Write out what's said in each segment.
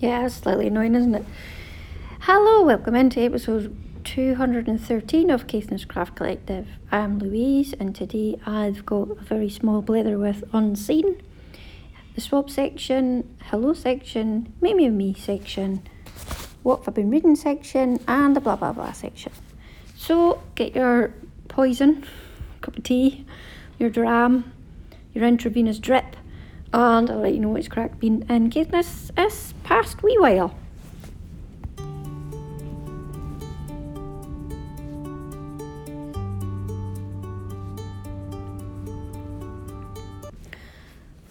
Yeah, slightly annoying, isn't it? Hello, welcome into episode 213 of Caithness Craft Collective. I'm Louise, and today I've got a very small blather with Unseen, the swap section, hello section, me me me section, what have I been reading section, and the blah blah blah section. So get your poison, cup of tea, your dram, your intravenous drip, and I'll let you know what's crack been in Caithness is past wee while.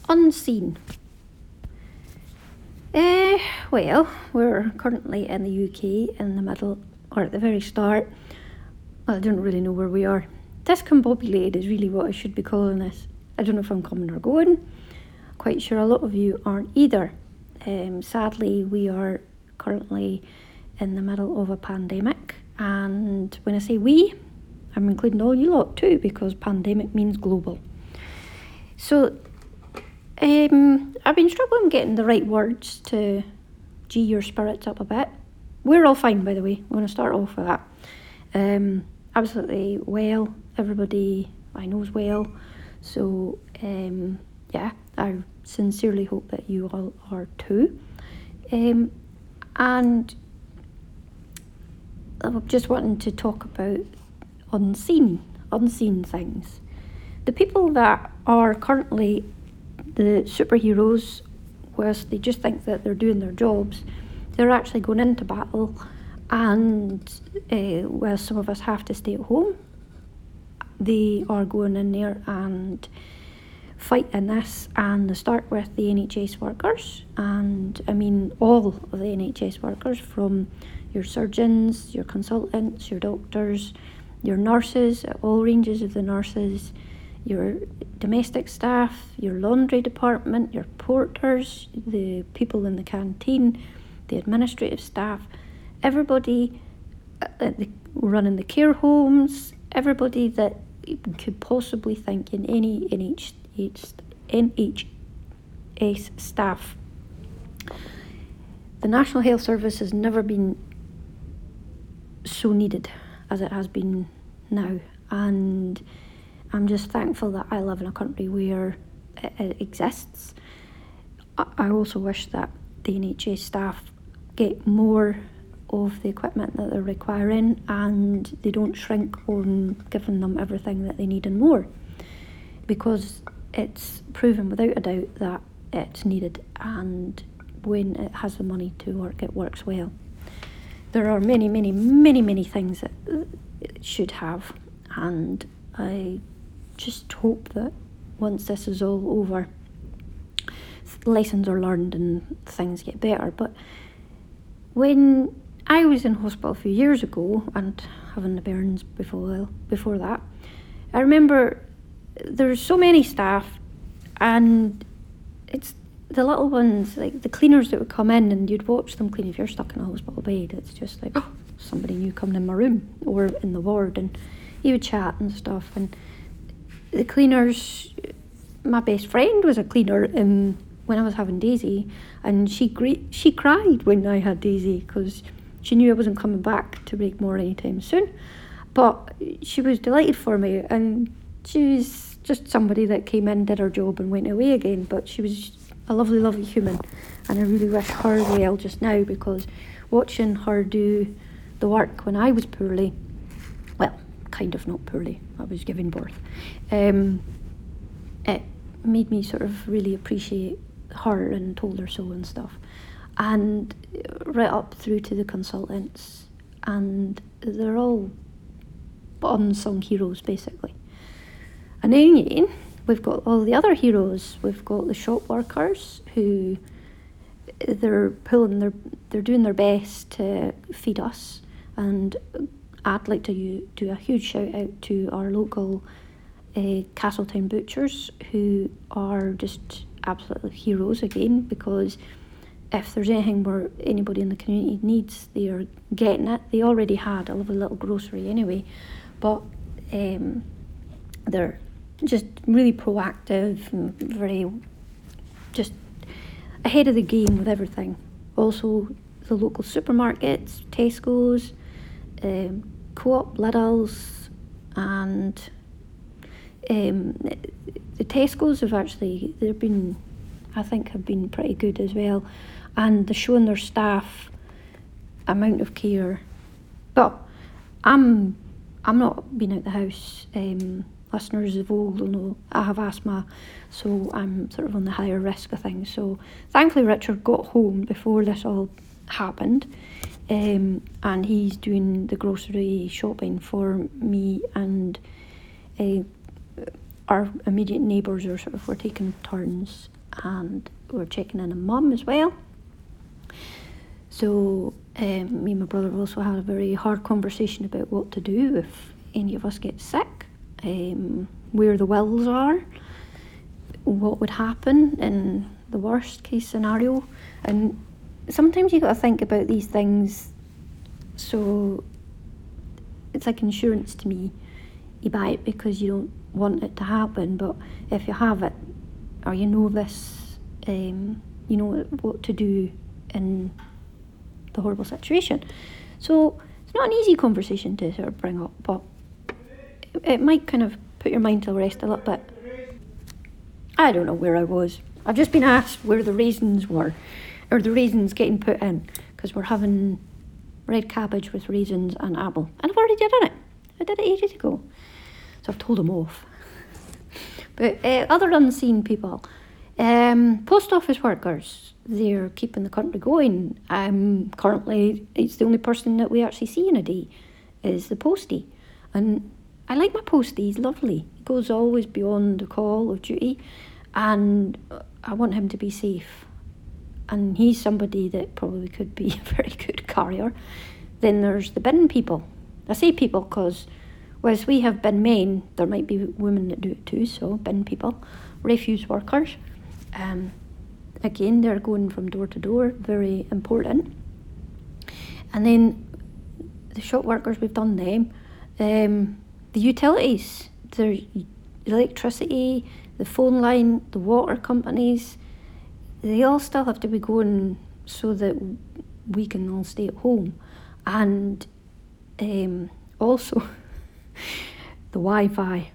Unseen. Eh, well, we're currently in the UK in the middle, or at the very start. Well, I don't really know where we are. Discombobulated is really what I should be calling this. I don't know if I'm coming or going. Quite sure a lot of you aren't either. Um, sadly, we are currently in the middle of a pandemic, and when I say we, I'm including all you lot too, because pandemic means global. So um, I've been struggling getting the right words to g your spirits up a bit. We're all fine, by the way. I'm going to start off with that. Um, absolutely well. Everybody I know is well. So, um, yeah, I sincerely hope that you all are too. Um, and I'm just wanting to talk about unseen, unseen things. The people that are currently the superheroes, whilst they just think that they're doing their jobs, they're actually going into battle. And uh, some of us have to stay at home, they are going in there and fighting this. And they start with the NHS workers, and I mean all of the NHS workers from your surgeons, your consultants, your doctors, your nurses, all ranges of the nurses your domestic staff, your laundry department, your porters, the people in the canteen, the administrative staff, everybody uh, the, running the care homes, everybody that could possibly think in any NHS, NHS staff. The National Health Service has never been so needed as it has been now, and I'm just thankful that I live in a country where it, exists. I also wish that the NHS staff get more of the equipment that they're requiring and they don't shrink on giving them everything that they need and more because it's proven without a doubt that it's needed and when it has the money to work it works well there are many many many many things that it should have and i just hope that once this is all over, lessons are learned and things get better. But when I was in hospital a few years ago and having the burns before before that, I remember there's so many staff and it's the little ones, like the cleaners that would come in and you'd watch them clean if you're stuck in a hospital bed. It's just like, oh, somebody new coming in my room or in the ward and you would chat and stuff and the cleaners, my best friend was a cleaner um, when I was having Daisy, and she gre- she cried when I had Daisy because she knew I wasn't coming back to Raigmore anytime soon. But she was delighted for me, and she was just somebody that came in, did her job, and went away again. But she was a lovely, lovely human, and I really wish her well just now because watching her do the work when I was poorly well, kind of not poorly. I was giving birth. Um, it made me sort of really appreciate her and told her so and stuff. And right up through to the consultants, and they're all unsung heroes basically. And then we've got all the other heroes. We've got the shop workers who they're pulling their they're doing their best to feed us and I'd like to do a huge shout out to our local uh, Castletown butchers who are just absolutely heroes again because if there's anything where anybody in the community needs, they are getting it. They already had a lovely little grocery anyway, but um, they're just really proactive and very just ahead of the game with everything also the local supermarkets, Tesco's, um, Co-op, Lidl's, and um, the Tesco's have actually they've been, I think, have been pretty good as well, and they're showing their staff amount of care. But I'm I'm not being out the house. Um, listeners of old will know I have asthma, so I'm sort of on the higher risk of things. So thankfully, Richard got home before this all happened, um, and he's doing the grocery shopping for me and uh, our immediate neighbours are sort of we're taking turns, and we're checking in on mum as well. So um, me and my brother also had a very hard conversation about what to do if any of us get sick, um, where the wills are, what would happen in the worst case scenario, and sometimes you've got to think about these things. So it's like insurance to me. You buy it because you don't want it to happen, but if you have it or you know this, um, you know what to do in the horrible situation. So it's not an easy conversation to sort of bring up, but it might kind of put your mind to rest a little bit. I don't know where I was. I've just been asked where the raisins were, or the raisins getting put in, because we're having red cabbage with raisins and apple. And I've already done it. I did it ages ago. So I've told them off. but uh, other unseen people, um, post office workers, they're keeping the country going. Um, currently, it's the only person that we actually see in a day is the postie. And I like my postie, he's lovely. He goes always beyond the call of duty, and I want him to be safe. And he's somebody that probably could be a very good carrier. Then there's the bin people. I say people because, whereas we have bin men, there might be women that do it too, so bin people, refuse workers. Um, again, they're going from door to door, very important. And then the shop workers, we've done them. Um, the utilities, the electricity, the phone line, the water companies, they all still have to be going so that we can all stay at home. And um, also the Wi Fi.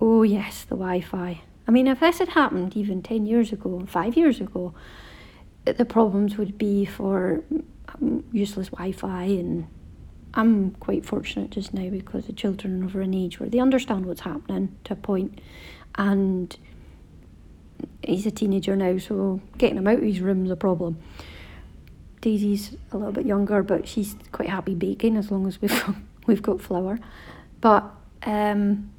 Oh, yes, the Wi Fi. I mean, if this had happened even 10 years ago, five years ago, the problems would be for um, useless Wi Fi. And I'm quite fortunate just now because the children are over an age where they understand what's happening to a point, And he's a teenager now, so getting him out of his room's a problem. Daisy's a little bit younger, but she's quite happy baking as long as we've we've got flour. But um,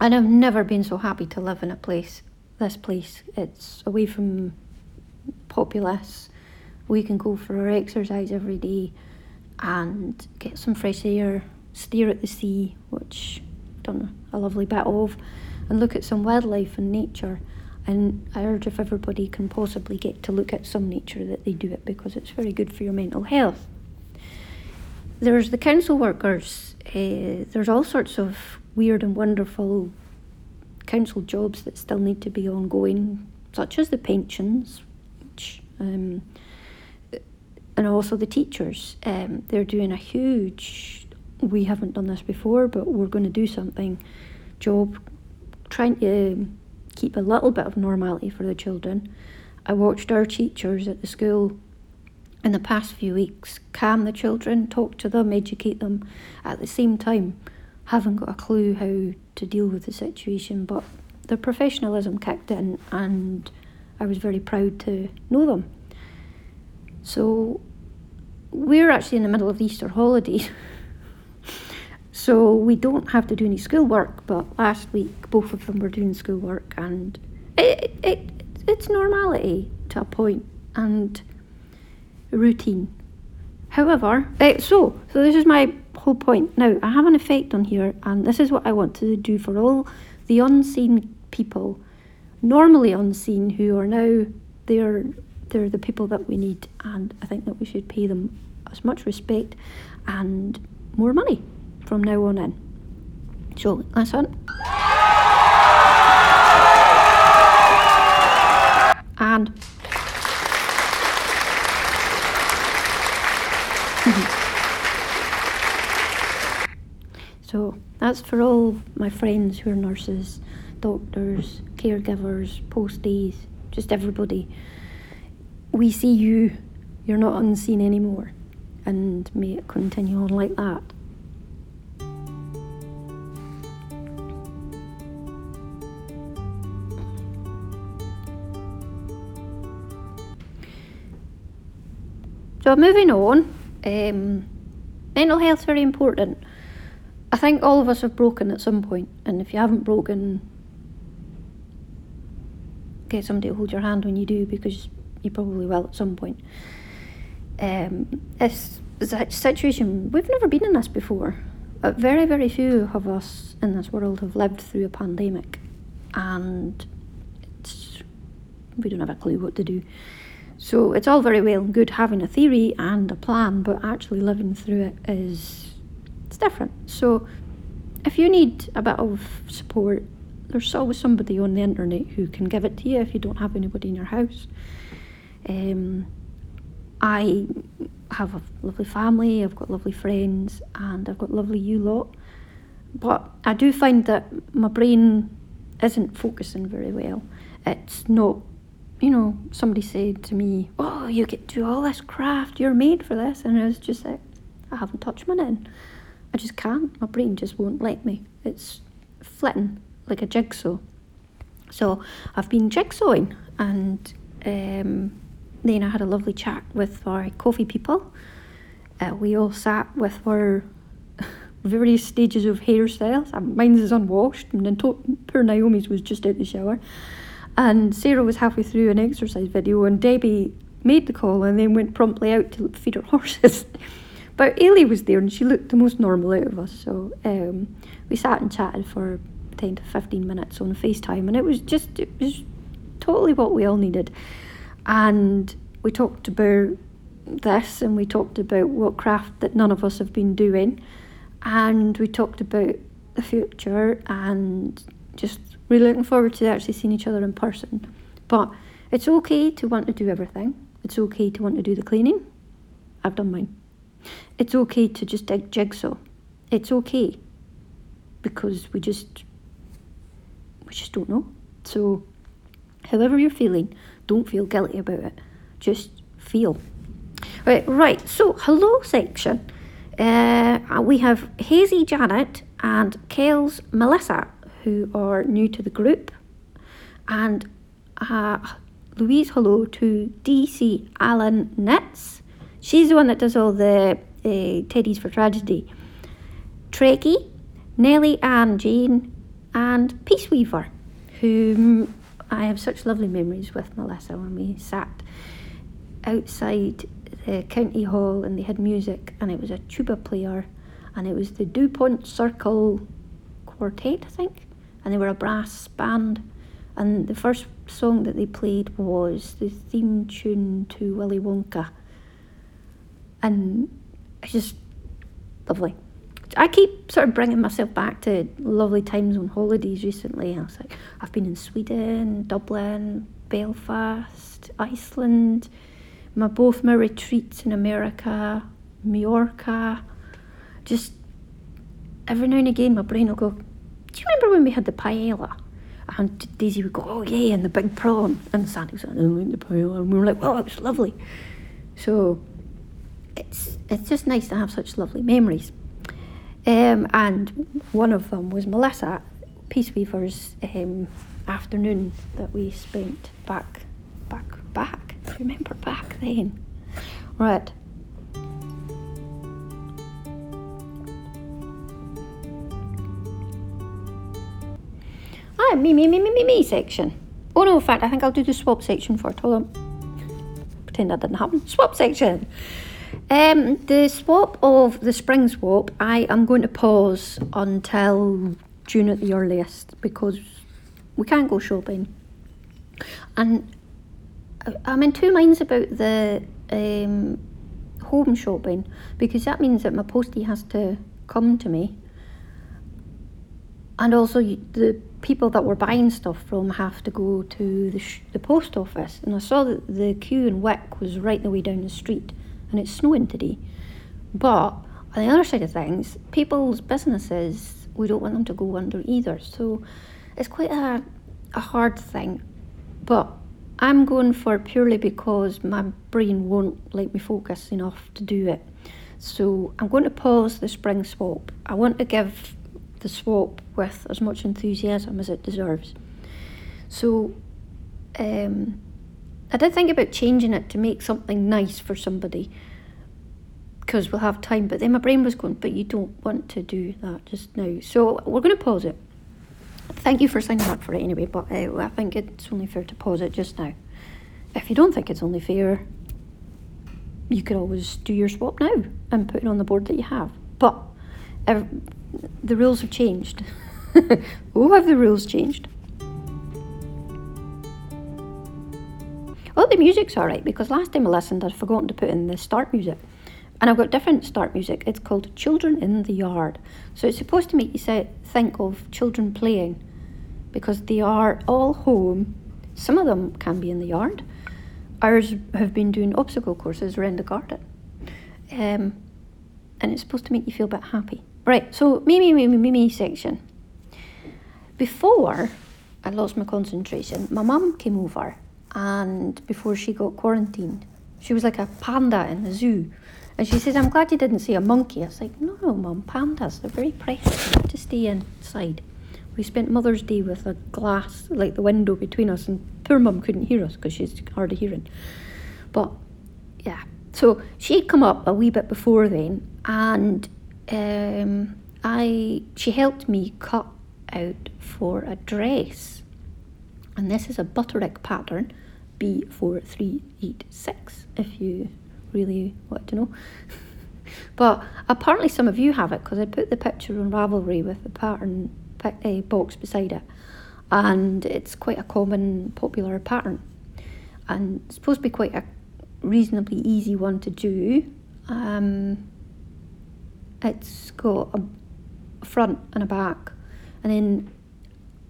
and I've never been so happy to live in a place, this place. It's away from populace. We can go for our exercise every day and get some fresh air, stare at the sea, which I've done a lovely bit of, and look at some wildlife and nature. And I urge if everybody can possibly get to look at some nature that they do it because it's very good for your mental health. There's the council workers. Uh, there's all sorts of weird and wonderful council jobs that still need to be ongoing, such as the pensions, which, um, and also the teachers. Um, they're doing a huge, we haven't done this before, but we're going to do something, job trying to keep a little bit of normality for the children. I watched our teachers at the school in the past few weeks calm the children, talk to them, educate them at the same time haven't got a clue how to deal with the situation, but their professionalism kicked in and I was very proud to know them. So we're actually in the middle of the Easter holidays. so we don't have to do any schoolwork, but last week both of them were doing schoolwork and it, it, it's normality to a point and routine. However, uh, so so this is my whole point. Now, I have an effect on here, and this is what I want to do for all the unseen people, normally unseen, who are now they're they're the people that we need, and I think that we should pay them as much respect and more money from now on in. So, listen. And so that's for all my friends who are nurses, doctors, caregivers, posties, just everybody. We see you, you're not unseen anymore, and may it continue on like that. So moving on, um, mental health's very important. I think all of us have broken at some point, and if you haven't broken, get somebody to hold your hand when you do, because you probably will at some point. Um, it's, a situation we've never been in this before. But very, very few of us in this world have lived through a pandemic, and we don't have a clue what to do. So it's all very well and good having a theory and a plan, but actually living through it is it's different. So if you need a bit of support, there's always somebody on the internet who can give it to you if you don't have anybody in your house. Um, I have a lovely family, I've got lovely friends, and I've got lovely you lot. But I do find that my brain isn't focusing very well. It's not you know, somebody said to me, Oh, you get to do all this craft, you're made for this. And I was just like, I haven't touched my in. I just can't. My brain just won't let me. It's flitting like a jigsaw. So I've been jigsawing and um, then I had a lovely chat with our coffee people. Uh, we all sat with our various stages of hairstyles. Mine's is unwashed, and poor Naomi's was just out the shower. And Sarah was halfway through an exercise video, and Debbie made the call and then went promptly out to feed her horses. but Ailey was there, and she looked the most normal out of us. So um, we sat and chatted for 10 to 15 minutes on FaceTime, and it was just, it was totally what we all needed. And we talked about this, and we talked about what craft that none of us have been doing, and we talked about the future and just really looking forward to actually seeing each other in person. But it's okay to want to do everything. It's okay to want to do the cleaning. I've done mine. It's okay to just dig jigsaw. It's okay because we just we just don't know. So however you're feeling, don't feel guilty about it. Just feel. Right, right. So hello section. Uh, we have Hazy Janet and Kels Melissa who are new to the group. And uh, Louise hello to DC Alan Nitz. She's the one that does all the uh, Teddies for Tragedy. Trekkie, Nellie Ann Jane, and Peace Weaver, whom I have such lovely memories with Melissa when we sat outside the county hall and they had music and it was a tuba player and it was the DuPont Circle Quartet, I think and they were a brass band. And the first song that they played was the theme tune to Willy Wonka. And it's just lovely. I keep sort of bringing myself back to lovely times on holidays recently. I was like, I've been in Sweden, Dublin, Belfast, Iceland, my both my retreats in America, Mallorca. Just every now and again, my brain will go, do you remember when we had the paella? And Daisy would go, oh yeah, and the big prawn. And Sandy was like, oh, I like the paella. And we were like, Well, it was lovely. So it's it's just nice to have such lovely memories. Um, and one of them was Melissa, Peace Weaver's um, afternoon that we spent back, back, back. Remember back then. Right. Ah, me, me, me, me, me, me section. Oh no, in fact, I think I'll do the swap section for it. Hold on. Pretend that didn't happen. Swap section. Um, the swap of the spring swap, I am going to pause until June at the earliest because we can't go shopping. And I'm in two minds about the um, home shopping because that means that my postie has to come to me. And also, the people that we're buying stuff from have to go to the, sh- the post office. And I saw that the queue in Wick was right the way down the street, and it's snowing today. But on the other side of things, people's businesses, we don't want them to go under either. So it's quite a, a hard thing. But I'm going for purely because my brain won't let me focus enough to do it. So I'm going to pause the spring swap. I want to give the swap with as much enthusiasm as it deserves. So um, I did think about changing it to make something nice for somebody because we'll have time. But then my brain was going, but you don't want to do that just now. So we're going to pause it. Thank you for signing up for it anyway, but uh, I think it's only fair to pause it just now. If you don't think it's only fair, you could always do your swap now and put it on the board that you have. But uh, the rules have changed. oh, have the rules changed? The music's alright because last time I listened, I'd forgotten to put in the start music. And I've got different start music. It's called Children in the Yard. So it's supposed to make you say, think of children playing because they are all home. Some of them can be in the yard. Ours have been doing obstacle courses around the garden. Um, and it's supposed to make you feel a bit happy. Right, so me, me, me, me, me section. Before I lost my concentration, my mum came over and before she got quarantined, she was like a panda in the zoo and she said, I'm glad you didn't see a monkey. I was like, no, no, mum, pandas, they're very precious. To stay inside. We spent Mother's Day with a glass, like the window between us, and poor mum couldn't hear us because she's hard of hearing. But yeah, so she'd come up a wee bit before then, and um, I she helped me cut out for a dress, and this is a Butterick pattern, B four three eight six. If you really want to know. but apparently some of you have it because I put the picture on Ravelry with the pattern uh, box beside it. And it's quite a common, popular pattern. And it's supposed to be quite a reasonably easy one to do. Um, it's got a front and a back. And then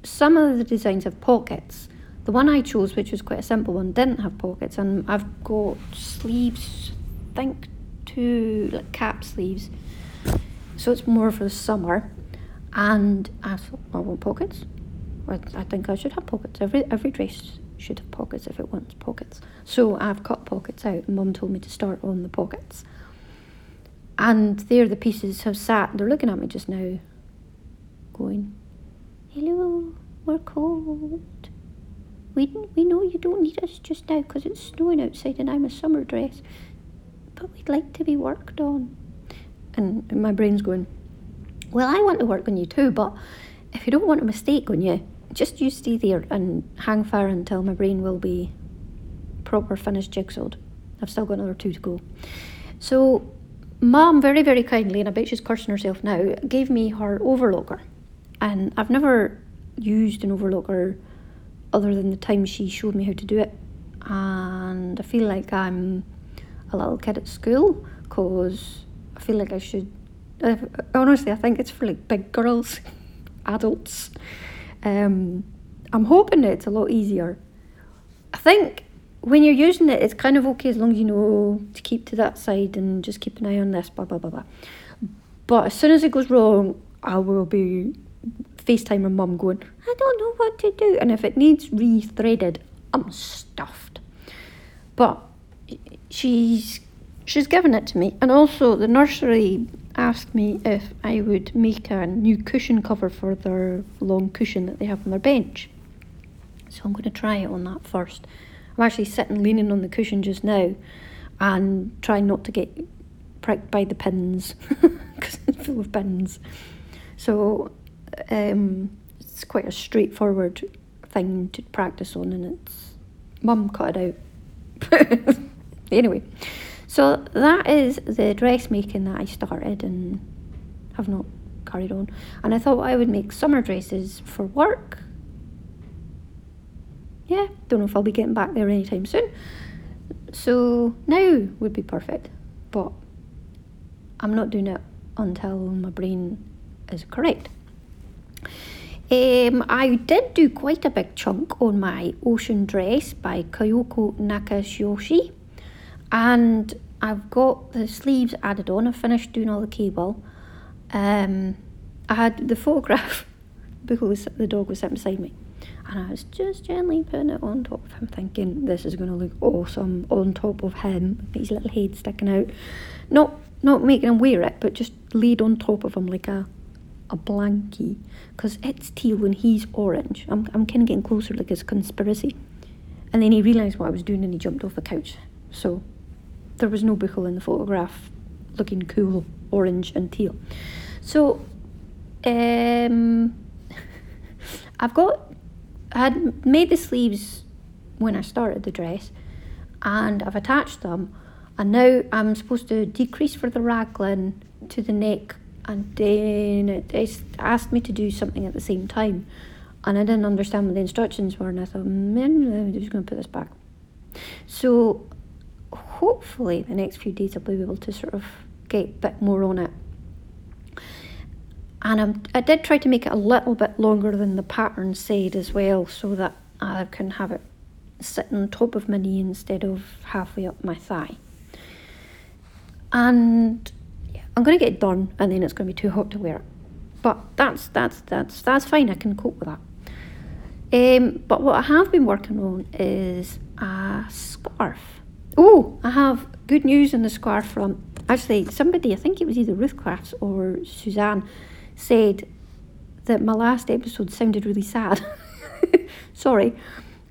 some of the designs have pockets. The one I chose, which was quite a simple one, didn't have pockets, and I've got sleeves, I think two like cap sleeves. So it's more for the summer. And I thought, I want pockets. I, think I should have pockets. Every every dress should have pockets if it wants pockets. So I've cut pockets out. And mum told me to start on the pockets. And there the pieces have sat. They're looking at me just now, going, "Hello, we're cold." We, we know you don't need us just now because it's snowing outside and I'm a summer dress, but we'd like to be worked on. And, my brain's going, Well, I want to work on you too, but if you don't want a mistake on you, just you stay there and hang fire until my brain will be proper finished jigsawed. I've still got another two to go. So, Mum very, very kindly, and I bet she's cursing herself now, gave me her overlocker. And I've never used an overlocker other than the time she showed me how to do it. And I feel like I'm a little kid at school because I feel like I should. Uh, honestly, I think it's for like big girls, adults. Um, I'm hoping that it's a lot easier. I think when you're using it, it's kind of okay as long as you know to keep to that side and just keep an eye on this, blah, blah, blah, blah. But as soon as it goes wrong, I will be FaceTime my mum going, I don't know what to do. And if it needs rethreaded, I'm stuffed. But she's she's given it to me. And also the nursery asked me if I would make a new cushion cover for their long cushion that they have on their bench. So I'm going to try it on that first. I'm actually sitting leaning on the cushion just now and trying not to get pricked by the pins because it's full of pins. So um, it's quite a straightforward thing to practice on, and it's mum cut it out. anyway, so that is the dressmaking that I started and have not carried on. And I thought I would make summer dresses for work. Yeah, don't know if I'll be getting back there anytime soon. So now would be perfect, but I'm not doing it until my brain is correct. Um, I did do quite a big chunk on my ocean dress by Kayoko Nakasyoshi and I've got the sleeves added on. I've finished doing all the cable. Um, I had the photograph because the dog was sitting beside me, and I was just gently putting it on top of him, thinking this is going to look awesome on top of him, his little head sticking out. Not not making him wear it, but just laid on top of him like a a blankie, because it's teal and he's orange. I'm I'm kind of getting closer, like it's conspiracy. And then he realised what I was doing and he jumped off the couch. So there was no buchel in the photograph looking cool, orange and teal. So um, I've got, I had made the sleeves when I started the dress and I've attached them and now I'm supposed to decrease for the raglan to the neck and then it asked me to do something at the same time and I didn't understand what the instructions were, and I thought, man, I'm just going to put this back. So hopefully, the next few days I'll be able to sort of get a bit more on it. And I'm, I did try to make it a little bit longer than the pattern said as well, so that I can have it sitting on top of my knee instead of halfway up my thigh. And I'm going to get it done, and then it's going to be too hot to wear it. But that's that's that's that's fine. I can cope with that. Um, but what I have been working on is a scarf. Oh, I have good news in the scarf front. Actually, somebody, I think it was either Ruth Crafts or Suzanne, said that my last episode sounded really sad. Sorry.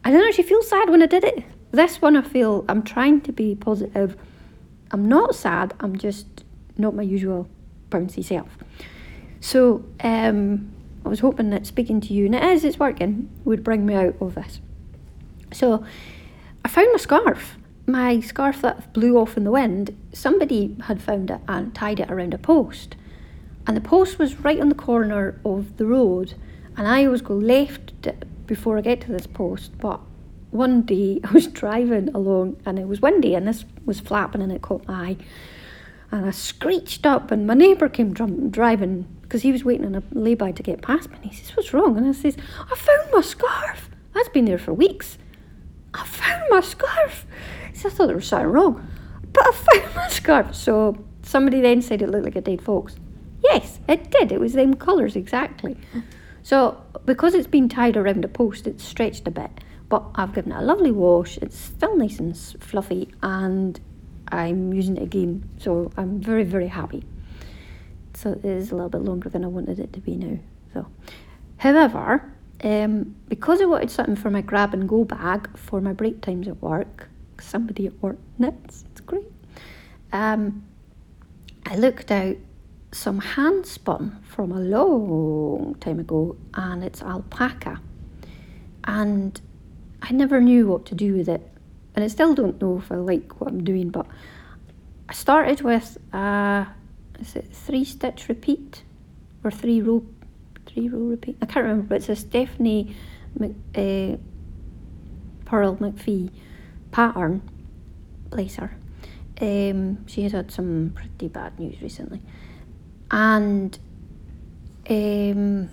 I didn't actually feel sad when I did it. This one, I feel I'm trying to be positive. I'm not sad, I'm just not my usual bouncy self. So, um, I was hoping that speaking to you, and it is, it's working, would bring me out of this. So I found my scarf. My scarf that blew off in the wind, somebody had found it and tied it around a post. And the post was right on the corner of the road. And I always go left before I get to this post. But one day I was driving along and it was windy and this was flapping and it caught my eye. And I screeched up and my neighbour came driving because he was waiting on a lay-by to get past me. And he says, what's wrong? And I says, I found my scarf. That's been there for weeks. I found my scarf. He said, I thought there was something wrong. But I found my scarf. So somebody then said it looked like a dead fox. Yes, it did. It was them colours exactly. So because it's been tied around a post, it's stretched a bit. But I've given it a lovely wash. It's still nice and fluffy and I'm using it again. So I'm very, very happy so it is a little bit longer than I wanted it to be now. So, however, um, because I wanted something for my grab and go bag for my break times at work, somebody at work knits, it's great. Um, I looked out some hand spun from a long time ago, and it's alpaca. And I never knew what to do with it, and I still don't know if I like what I'm doing. But I started with uh, is it three stitch repeat or three row three row repeat I can't remember but it's a Stephanie Mc, uh, Pearl McPhee pattern bless her um, she has had some pretty bad news recently and um,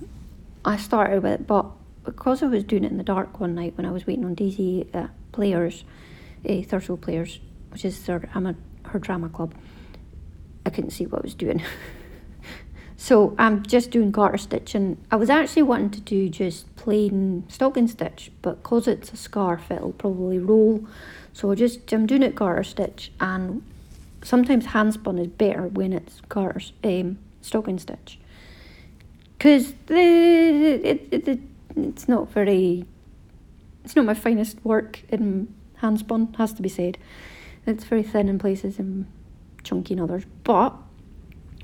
I started with it but because I was doing it in the dark one night when I was waiting on Daisy uh, players uh, Thurso players which is her, I'm a, her drama club. I couldn't see what I was doing. so I'm just doing garter stitch and I was actually wanting to do just plain stocking stitch but because it's a scarf it'll probably roll. So I just I'm doing it garter stitch and sometimes hand spun is better when it's garter um, stocking stitch. Because the it, it, it, it's not very it's not my finest work in hand spun has to be said it's very thin in places and chunky in others. But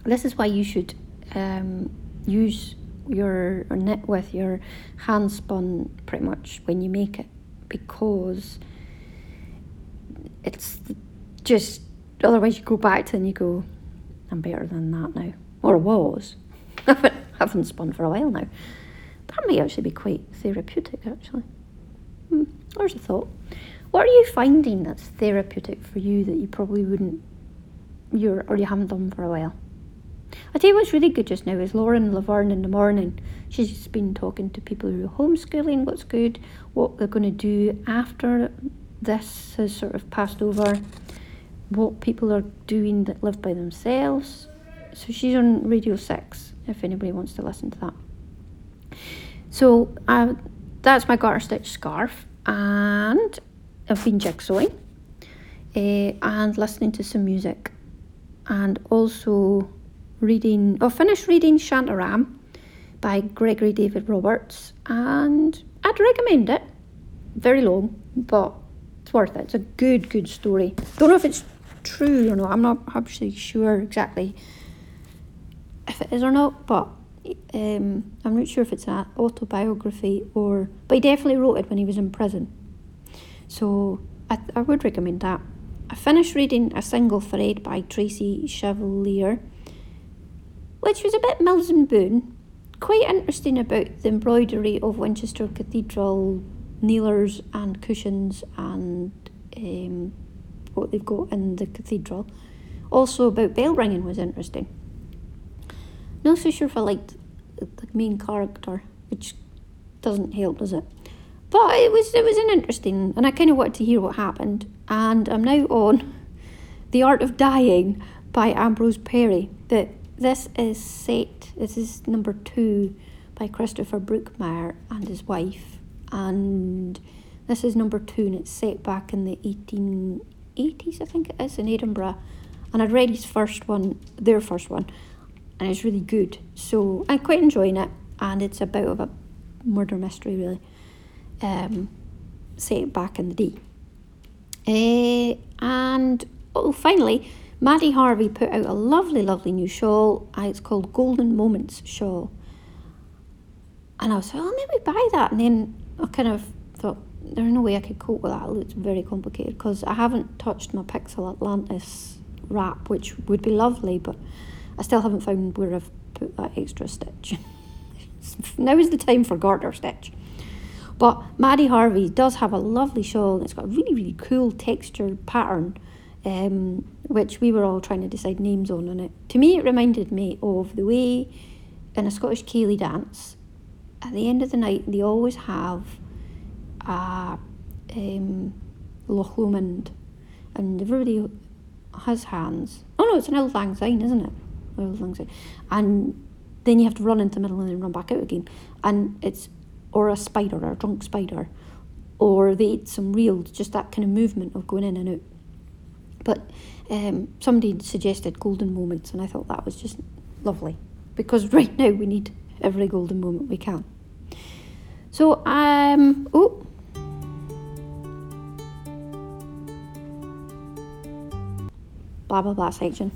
this is why you should um, use your knit with your hand spun pretty much when you make it because it's just otherwise you go back to and you go, I'm better than that now. Or was. I haven't spun for a while now. That may actually be quite therapeutic actually. Hmm, there's a thought. What are you finding that's therapeutic for you that you probably wouldn't you're or you haven't done for a while. I tell you what's really good just now is Lauren Laverne in the morning. She's been talking to people who are homeschooling, what's good, what they're going to do after this has sort of passed over. what people are doing that live by themselves. So she's on Radio 6 if anybody wants to listen to that. So uh, that's my garter stitch scarf, and I've been jigsawing uh, and listening to some music, and also reading. I finished reading Shantaram by Gregory David Roberts, and I'd recommend it. Very long, but it's worth it. It's a good, good story. Don't know if it's true or not. I'm not actually sure exactly if it is or not, but um, I'm not sure if it's an autobiography or. But he definitely wrote it when he was in prison. So I, I would recommend that. I finished reading A Single Thread by Tracy Chevalier, which was a bit Mills and Boon. Quite interesting about the embroidery of Winchester Cathedral kneelers and cushions and um, what they've got in the cathedral. Also about bell ringing was interesting. Not so sure if I liked the main character, which doesn't help, does it? But it was it was an interesting, and I kind of wanted to hear what happened. And I'm now on The Art of Dying by Ambrose Parry. That this is set. This is number two by Christopher Brookmyre and his wife, and this is number two, and it's set back in the 1880s, I think it is, in Edinburgh. And I'd read his first one, their first one, and it's really good. So I'm quite enjoying it, and it's a bit of a murder mystery, really. Um, set back in the day. Uh, and oh, finally, Maddie Harvey put out a lovely, lovely new shawl. Uh, it's called Golden Moments Shawl. And I was like, oh, maybe buy that. And then I kind of thought, there's no way I could cope with that. It looks very complicated because I haven't touched my Pixel Atlantis wrap, which would be lovely, but I still haven't found where I've put that extra stitch. now is the time for garter stitch. But Maddie Harvey does have a lovely shawl and it's got a really, really cool textured pattern, um, which we were all trying to decide names on. And it, to me, it reminded me of the way in a Scottish Ceilidh dance, at the end of the night, they always have a um, Loch Lomond and everybody has hands. Oh no, it's an Auld Lang Syne, isn't it? Auld Lang Syne. And then you have to run into the middle and then run back out again. And it's or a spider or a drunk spider. Or the eightsome reels, just that kind of movement of going in and out. But um, somebody suggested golden moments, and I thought that was just lovely because right now we need every golden moment we can. So, um, oh, blah blah blah section.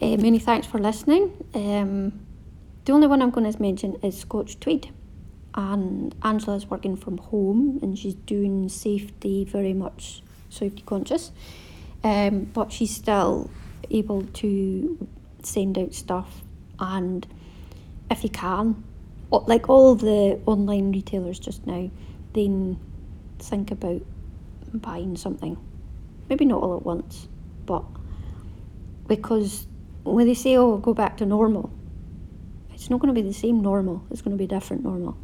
Uh, many thanks for listening. Um, the only one I'm going to mention is Scotch Tweed. And Angela's working from home and she's doing safety very much safety conscious. Um, but she's still able to send out stuff and if you can, like all the online retailers just now, then think about buying something. Maybe not all at once, but because when they say, oh, go back to normal, it's not going to be the same normal, it's going to be a different normal.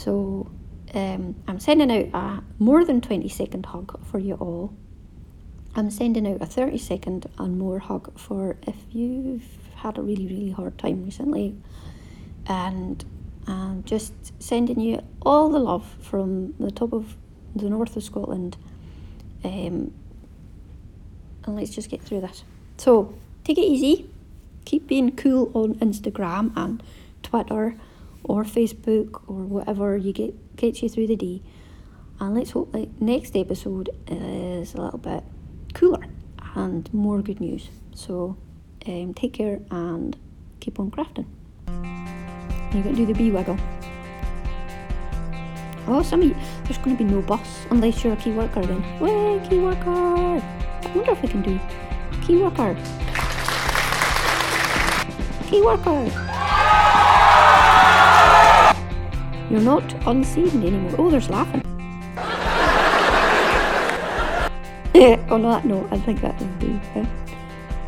So um, I'm sending out a more than 20 second hug for you all. I'm sending out a 30 second and more hug for if you've had a really, really hard time recently. And I'm just sending you all the love from the top of the north of Scotland. Um, and let's just get through this. So, take it easy. Keep being cool on Instagram and Twitter or Facebook or whatever you get gets you through the day. And let's hope the next episode is a little bit cooler and more good news. So, um, take care and keep on crafting. You're going to do the bee wiggle. Oh, some you, there's going to be no bus unless you're a key worker then. Way, key worker! I wonder if we can do key worker. Key worker! You're not unseen anymore. Oh, there's laughing. on that note, I think that will do.